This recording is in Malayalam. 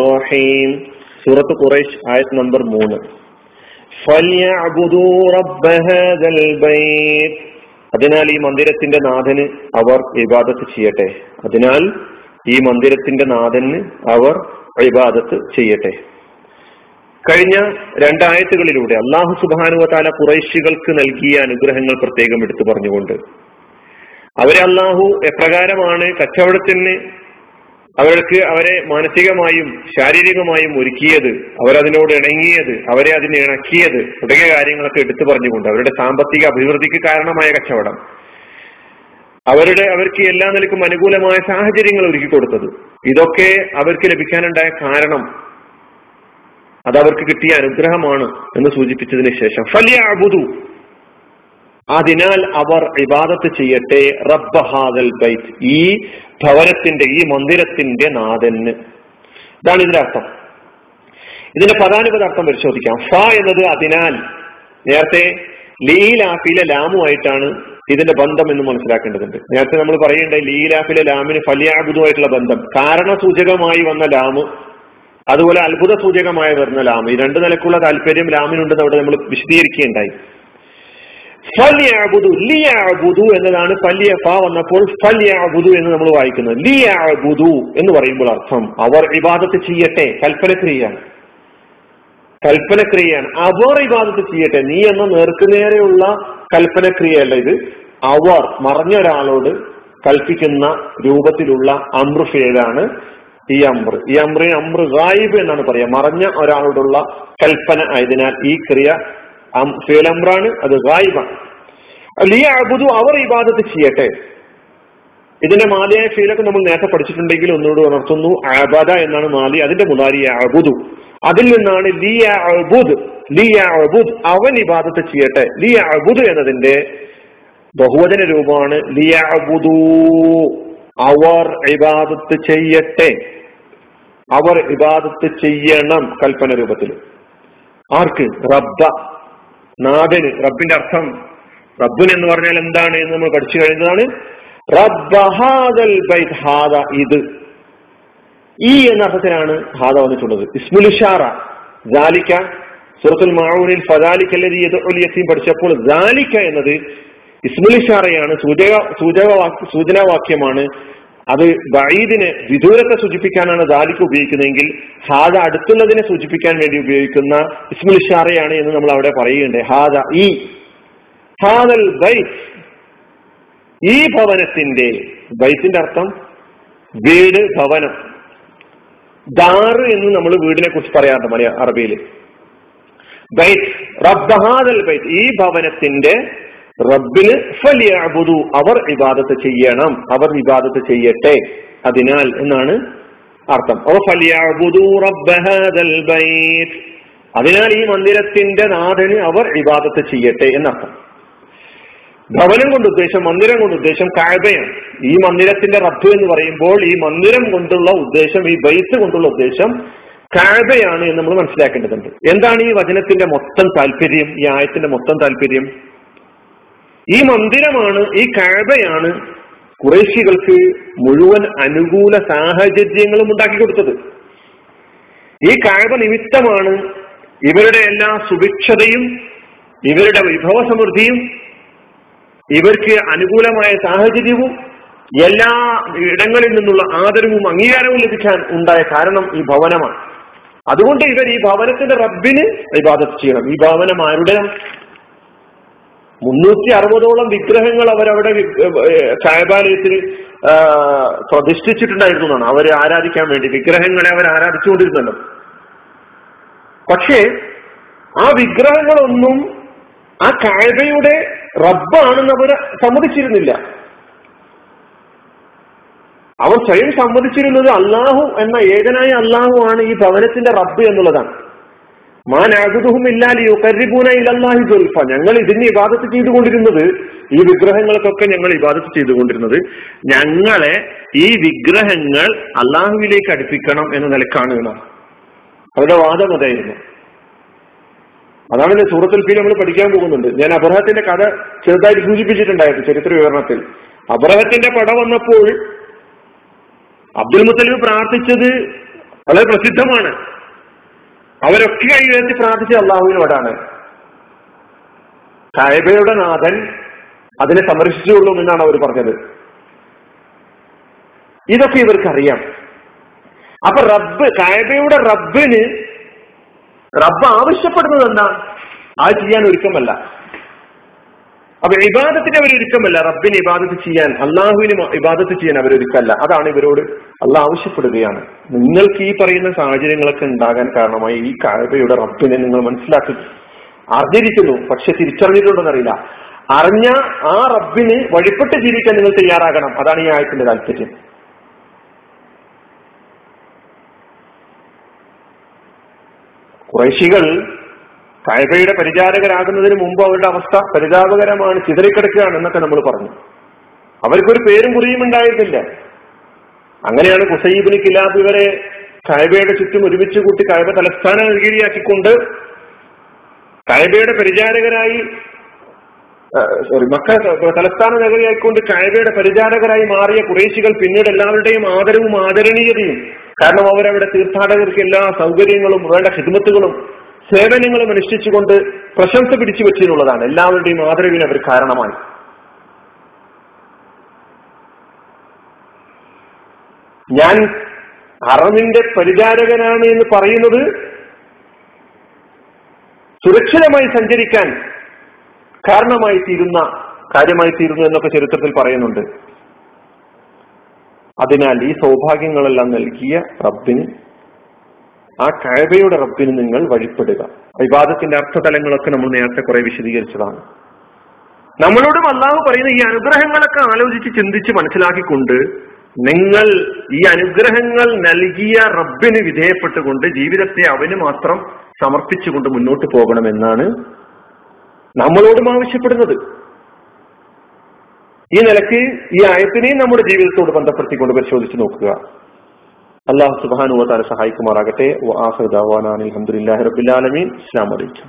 റഹീം സൂറത്ത് ഖുറൈഷ് ആയത് നമ്പർ മൂന്ന്. അതിനാൽ ഈ മന്ദിരത്തിന്റെ നാഥന് അവർ ഇബാദത്ത് ചെയ്യട്ടെ. അതിനാൽ ഈ മന്ദിരത്തിന്റെ നാഥന് അവർ ഇബാദത്ത് ചെയ്യട്ടെ. കഴിഞ്ഞ രണ്ടായത്തുകളിലൂടെ അള്ളാഹു സുബാനുവതാല കുറൈശികൾക്ക് നൽകിയ അനുഗ്രഹങ്ങൾ പ്രത്യേകം എടുത്തു പറഞ്ഞുകൊണ്ട് അവരെ അള്ളാഹു എപ്രകാരമാണ് കച്ചവടത്തിന് അവർക്ക് അവരെ മാനസികമായും ശാരീരികമായും ഒരുക്കിയത് അവരതിനോട് ഇണങ്ങിയത് അവരെ അതിന് ഇണക്കിയത് തുടങ്ങിയ കാര്യങ്ങളൊക്കെ എടുത്തു പറഞ്ഞുകൊണ്ട് അവരുടെ സാമ്പത്തിക അഭിവൃദ്ധിക്ക് കാരണമായ കച്ചവടം. അവരുടെ അവർക്ക് എല്ലാ നിലക്കും അനുകൂലമായ സാഹചര്യങ്ങൾ ഒരുക്കി കൊടുത്തത്. ഇതൊക്കെ അവർക്ക് ലഭിക്കാനുണ്ടായ കാരണം അത് അവർക്ക് കിട്ടിയ അനുഗ്രഹമാണ് എന്ന് സൂചിപ്പിച്ചതിന് ശേഷം. ഫലിയ അബുദു. അതിനാൽ അവർ ഇബാദത്ത് ചെയ്യട്ടെ. റബ്ബഹാദൽ ബൈത്ത്. ഈ ഭവനത്തിന്റെ ഈ മന്ദിരത്തിന്റെ നാഥന്. ഇതാണ് ഇതിന്റെ അർത്ഥം. ഇതിന്റെ പദാനുപത അർത്ഥം പരിശോധിക്കാം. ഫ എന്നത് അതിനാൽ നേരത്തെ ലീലാഫിലെ ലാമുമായിട്ടാണ് ഇതിന്റെ ബന്ധം എന്ന് മനസ്സിലാക്കേണ്ടതുണ്ട്. നേരത്തെ നമ്മൾ പറയേണ്ട ലീലാഫിലെ ലാമിന് ഫലിയാബുദുമായിട്ടുള്ള ബന്ധം. കാരണസൂചകമായി വന്ന ലാമ് അതുപോലെ അത്ഭുത സൂചകമായി വരുന്ന ലാമ്. ഈ രണ്ടു നിലക്കുള്ള താല്പര്യം ലാമിനുണ്ടെന്ന് അവിടെ നമ്മൾ വിശദീകരിക്കുകയുണ്ടായി. ഫല്യാബുദു ലിയാബുദു എന്നതാണ് പല്ലിയ ഫ വന്നപ്പോൾ ഫല്യാബുദു എന്ന് നമ്മൾ വായിക്കുന്നത്. ലിയാബുദു എന്ന് പറയുമ്പോൾ അർത്ഥം അവർ ഇബാദത്ത് ചെയ്യട്ടെ കൽപ്പനക്രിയയാണ്. കൽപ്പനക്രിയയാണ്. അവർ ഇബാദത്ത് ചെയ്യട്ടെ നീ എന്ന നേർക്കുനേരെയുള്ള കൽപ്പനക്രിയയല്ല ഇത്. അവർ മറഞ്ഞ ഒരാളോട് കൽപ്പിക്കുന്ന രൂപത്തിലുള്ള അമ്രുഫേലാണ് ഈ അമ്ര. ഈ അമ്രീ അമ്ര ഗായിബ് എന്നാണ് പറയാ മറഞ്ഞ ഒരാളോടുള്ള കൽപ്പന ആയതിനാൽ ഈ ക്രിയ ഫേലംറാണ് അത് ഗായിബാണ് ലിയ അബുദു അവർ ഇബാദത്ത് ചെയ്യട്ടെ. ഇതിന്റെ മാലിയായ ഫീലൊക്കെ നമ്മൾ നേരത്തെ പഠിച്ചിട്ടുണ്ടെങ്കിൽ ഒന്നുകൂടി ഉണർത്തുന്നു. അബദ എന്നാണ് മാലി അതിന്റെ മുതാരി അബുദു. അതിൽ നിന്നാണ് ലിയ അബുദ് ലിയ അബുദ് അവൻ ഇബാദത്ത് ചെയ്യട്ടെ. ലിയ അബുദ് എന്നതിന്റെ ബഹുവചന രൂപമാണ് ലിയ അബുദു അവർ ഇബാദത്ത് ചെയ്യട്ടെ. അവർ ഇബാദത്ത് ചെയ്യണം കൽപ്പന രൂപത്തിൽ. ആർക്ക്? റബ്ബ. നാഥന് റബ്ബിന്റെ അർത്ഥം റബ്ബുൻ എന്ന് പറഞ്ഞാൽ എന്താണ് എന്ന് നമ്മൾ പഠിച്ചു കഴിഞ്ഞതാണ്. റബ്ബഹാദൽ ബൈത് ഹാദ ഇത്. ഈ എന്ന അർത്ഥത്തിലാണ് ഹാദ വന്നിട്ടുള്ളത്. ഇസ്മുലിഷാറ ജാലിക്ക സുറത്തുൽ മാവൂനിൽ ഫദാലിക്കല്ലതി യതീം പഠിച്ചപ്പോൾ ജാലിക്ക എന്നത് ഇസ്മുലിഷാറയാണ് സൂചക സൂചക സൂചനാവാക്യമാണ്. അത് ബഈദിനെ വിദൂരത്തെ സൂചിപ്പിക്കാനാണ് ദാലിക്ക് ഉപയോഗിക്കുന്നതെങ്കിൽ ഹാദ അടുത്തുള്ളതിനെ സൂചിപ്പിക്കാൻ വേണ്ടി ഉപയോഗിക്കുന്ന ഇസ്മുൽ ഇഷാറയാണ് എന്ന് നമ്മൾ അവിടെ പറയുകയുണ്ട് ഹാദ ഈ ഹാദൽ ബൈത്ത്. ഈ ഭവനത്തിന്റെ ബൈത്തിന്റെ അർത്ഥം വീട് ഭവനം. ദാറ് എന്ന് നമ്മൾ വീടിനെ കുറിച്ച് പറയാറുണ്ട് മലയാള അറബിയിൽ. ബൈത്ത്. റബ്ബഹാദൽ ബൈത്ത്. ഈ ഭവനത്തിന്റെ റബ്ബിന് ഫലിയാബുദു. അവർ ഇബാദത്ത് ചെയ്യണം. അവർ ഇബാദത്ത് ചെയ്യട്ടെ. അതിനാൽ എന്നാണ് അർത്ഥം. ഓ ഫലിയാബുദു അതിനാൽ ഈ മന്ദിരത്തിന്റെ നാഥന് അവർ ഇബാദത്ത് ചെയ്യട്ടെ എന്നർത്ഥം. ഭവനം കൊണ്ട് ഉദ്ദേശം മന്ദിരം കൊണ്ട് ഉദ്ദേശം കാഴ്ബയാണ്. ഈ മന്ദിരത്തിന്റെ റബ്ബ് എന്ന് പറയുമ്പോൾ ഈ മന്ദിരം കൊണ്ടുള്ള ഉദ്ദേശം ഈ ബൈത്ത് കൊണ്ടുള്ള ഉദ്ദേശം കാഴ്ബയാണ് എന്ന് നമ്മൾ മനസ്സിലാക്കേണ്ടതുണ്ട്. എന്താണ് ഈ വചനത്തിന്റെ മൊത്തം താല്പര്യം ഈ ആയത്തിന്റെ മൊത്തം താല്പര്യം? ഈ മന്ദിരമാണ് ഈ കഴബയാണ് കുറേശികൾക്ക് മുഴുവൻ അനുകൂല സാഹചര്യങ്ങളും ഉണ്ടാക്കി കൊടുത്തത്. ഈ കഴബ നിമിത്തമാണ് ഇവരുടെ എല്ലാ സുഭിക്ഷതയും ഇവരുടെ വിഭവ സമൃദ്ധിയും ഇവർക്ക് അനുകൂലമായ സാഹചര്യവും എല്ലാ ഇടങ്ങളിൽ നിന്നുള്ള ആദരവും അംഗീകാരവും ലഭിക്കാൻ ഉണ്ടായ കാരണം ഈ ഭവനമാണ്. അതുകൊണ്ട് ഇവർ ഈ ഭവനത്തിന്റെ റബ്ബിന് ഇബാദത്ത് ചെയ്യണം. ഈ ഭവനം ആരുടെയാണ്? മുന്നൂറ്റി അറുപതോളം വിഗ്രഹങ്ങൾ അവരവിടെ സായബാലയത്തിൽ പ്രതിഷ്ഠിച്ചിട്ടുണ്ടായിരുന്നു എന്നാണ്. അവരെ ആരാധിക്കാൻ വേണ്ടി വിഗ്രഹങ്ങളെ അവർ ആരാധിച്ചുകൊണ്ടിരുന്നല്ലോ. പക്ഷേ ആ വിഗ്രഹങ്ങളൊന്നും ആ കായബയുടെ റബ്ബാണെന്ന് അവർ സമ്മതിച്ചിരുന്നില്ല. അവർ സ്വയം സമ്മതിച്ചിരുന്നത് അള്ളാഹു എന്ന ഏകനായ അള്ളാഹു ആണ് ഈ ഭവനത്തിന്റെ റബ്ബ് എന്നുള്ളതാണ്. അഴുതുഹും ഇല്ലാലി യുക്കരിബൂന ഇലല്ലാഹി ജുൽഫ ഞങ്ങൾ ഇതിന് ഇബാദത്ത് ചെയ്തുകൊണ്ടിരുന്നത് ഈ വിഗ്രഹങ്ങൾക്കൊക്കെ ഞങ്ങൾ ഇബാദത്ത് ചെയ്തുകൊണ്ടിരുന്നത്. ഞങ്ങളെ ഈ വിഗ്രഹങ്ങൾ അള്ളാഹുവിലേക്ക് അടുപ്പിക്കണം എന്ന നിലക്കാണ് അവരുടെ വാദം അതായിരുന്നു. അതാണ് സൂറത്തുൽ ഫീൽ നമ്മൾ പഠിക്കാൻ പോകുന്നുണ്ട്. ഞാൻ അബ്രഹത്തിന്റെ കഥ ചെറുതായിട്ട് സൂചിപ്പിച്ചിട്ടുണ്ടായിരുന്നു ചരിത്ര വിവരണത്തിൽ. അബ്രഹത്തിന്റെ പട വന്നപ്പോൾ അബ്ദുൽ മുത്തലിബ് പ്രാർത്ഥിച്ചത് വളരെ പ്രസിദ്ധമാണ്. അവരൊക്കെ ഉയർത്തി പ്രാർത്ഥിച്ച അള്ളാഹുവിനോടാണ്. കായബയുടെ നാഥൻ അതിനെ സംരക്ഷിച്ചുകൊള്ളും എന്നാണ് അവർ പറഞ്ഞത്. ഇതൊക്കെ ഇവർക്കറിയാം. അപ്പൊ റബ്ബ് കായബയുടെ റബ്ബിന് റബ്ബ് ആവശ്യപ്പെടുന്നത് എന്താ? അത് ചെയ്യാൻ ഒരുക്കമല്ല. അപ്പൊ ഇബാദത്തിന് അവർ ഒരുക്കമല്ല റബ്ബിന് ഇബാദത്ത് ചെയ്യാൻ അള്ളാഹുവിന് ഇബാദത്ത് ചെയ്യാൻ അവർ അതാണ് ഇവരോട് അള്ളാഹ് ആവശ്യപ്പെടുകയാണ്. നിങ്ങൾക്ക് ഈ പറയുന്ന സാഹചര്യങ്ങളൊക്കെ ഉണ്ടാകാൻ കാരണമായി ഈ കാഴ്ചയുടെ റബ്ബിനെ നിങ്ങൾ മനസ്സിലാക്കി. അറിഞ്ഞിരിക്കുന്നു പക്ഷെ തിരിച്ചറിഞ്ഞിട്ടുണ്ടെന്നറിയില്ല. അറിഞ്ഞ ആ റബ്ബിന് വഴിപ്പെട്ട് ജീവിക്കാൻ നിങ്ങൾ തയ്യാറാകണം. അതാണ് ഈ ആയത്തിന്റെ താല്പര്യം. കുറേശികൾ കഴബയുടെ പരിചാരകരാകുന്നതിന് മുമ്പ് അവരുടെ അവസ്ഥ പരിതാപകരമാണ് ചിതറിക്കിടക്കുകയാണ് എന്നൊക്കെ നമ്മൾ പറഞ്ഞു. അവർക്കൊരു പേരും കുറിയും ഉണ്ടായിരുന്നില്ല അങ്ങനെയാണ് കുസൈബിന് കിലാബ് ഇവരെ സായിബയുടെ ചുറ്റും ഒരുമിച്ച് കൂട്ടി കായബ തലസ്ഥാന നഗരിയാക്കിക്കൊണ്ട് കായബയുടെ പരിചാരകരായി സോറി മക്ക തലസ്ഥാന നഗരിയായിക്കൊണ്ട് കായബയുടെ പരിചാരകരായി മാറിയ കുറേശികൾ പിന്നീട് എല്ലാവരുടെയും ആദരവും ആദരണീയതയും. കാരണം അവരവിടെ തീർത്ഥാടകർക്ക് എല്ലാ സൗകര്യങ്ങളും വേണ്ട ഹിദ്മത്തുകളും സേവനങ്ങളും അനുഷ്ഠിച്ചുകൊണ്ട് പ്രശംസ പിടിച്ചു വെച്ചിട്ടുള്ളതാണ്. എല്ലാവരുടെയും ആദരവിന് അവർ കാരണമായി. ഞാൻ ഹറമിന്റെ പരിചാരകനാണ് എന്ന് പറയുന്നത് സുരക്ഷിതമായി സഞ്ചരിക്കാൻ കാരണമായി തീരുന്ന കാര്യമായി തീരുന്നു എന്നൊക്കെ ചരിത്രത്തിൽ പറയുന്നുണ്ട്. അതിനാൽ ഈ സൗഭാഗ്യങ്ങളെല്ലാം നൽകിയ റബ്ബിന് ആ കഴബയുടെ റബ്ബിന് നിങ്ങൾ വഴിപ്പെടുക. വിവാദത്തിന്റെ അർത്ഥതലങ്ങളൊക്കെ നമ്മൾ നേരത്തെ കുറെ വിശദീകരിച്ചതാണ്. നമ്മളോടും അള്ളാഹു പറയുന്ന ഈ അനുഗ്രഹങ്ങളൊക്കെ ആലോചിച്ച് ചിന്തിച്ച് മനസ്സിലാക്കിക്കൊണ്ട് നിങ്ങൾ ഈ അനുഗ്രഹങ്ങൾ നൽകിയ റബ്ബിന് വിധേയപ്പെട്ടുകൊണ്ട് ജീവിതത്തെ അവന് മാത്രം സമർപ്പിച്ചുകൊണ്ട് മുന്നോട്ട് പോകണമെന്നാണ് നമ്മളോടും ആവശ്യപ്പെടുന്നത്. ഈ നിലയ്ക്ക് ഈ ആയത്തിനെയും നമ്മുടെ ജീവിതത്തോട് ബന്ധപ്പെടുത്തിക്കൊണ്ട് പരിശോധിച്ച് നോക്കുക. അള്ളാഹു സുബാനുവതാരെ സഹായിക്കുമാറാകട്ടെ. അലഹമുല്ലാ റബിൻ ഇസ്ലാം വലൈക്കും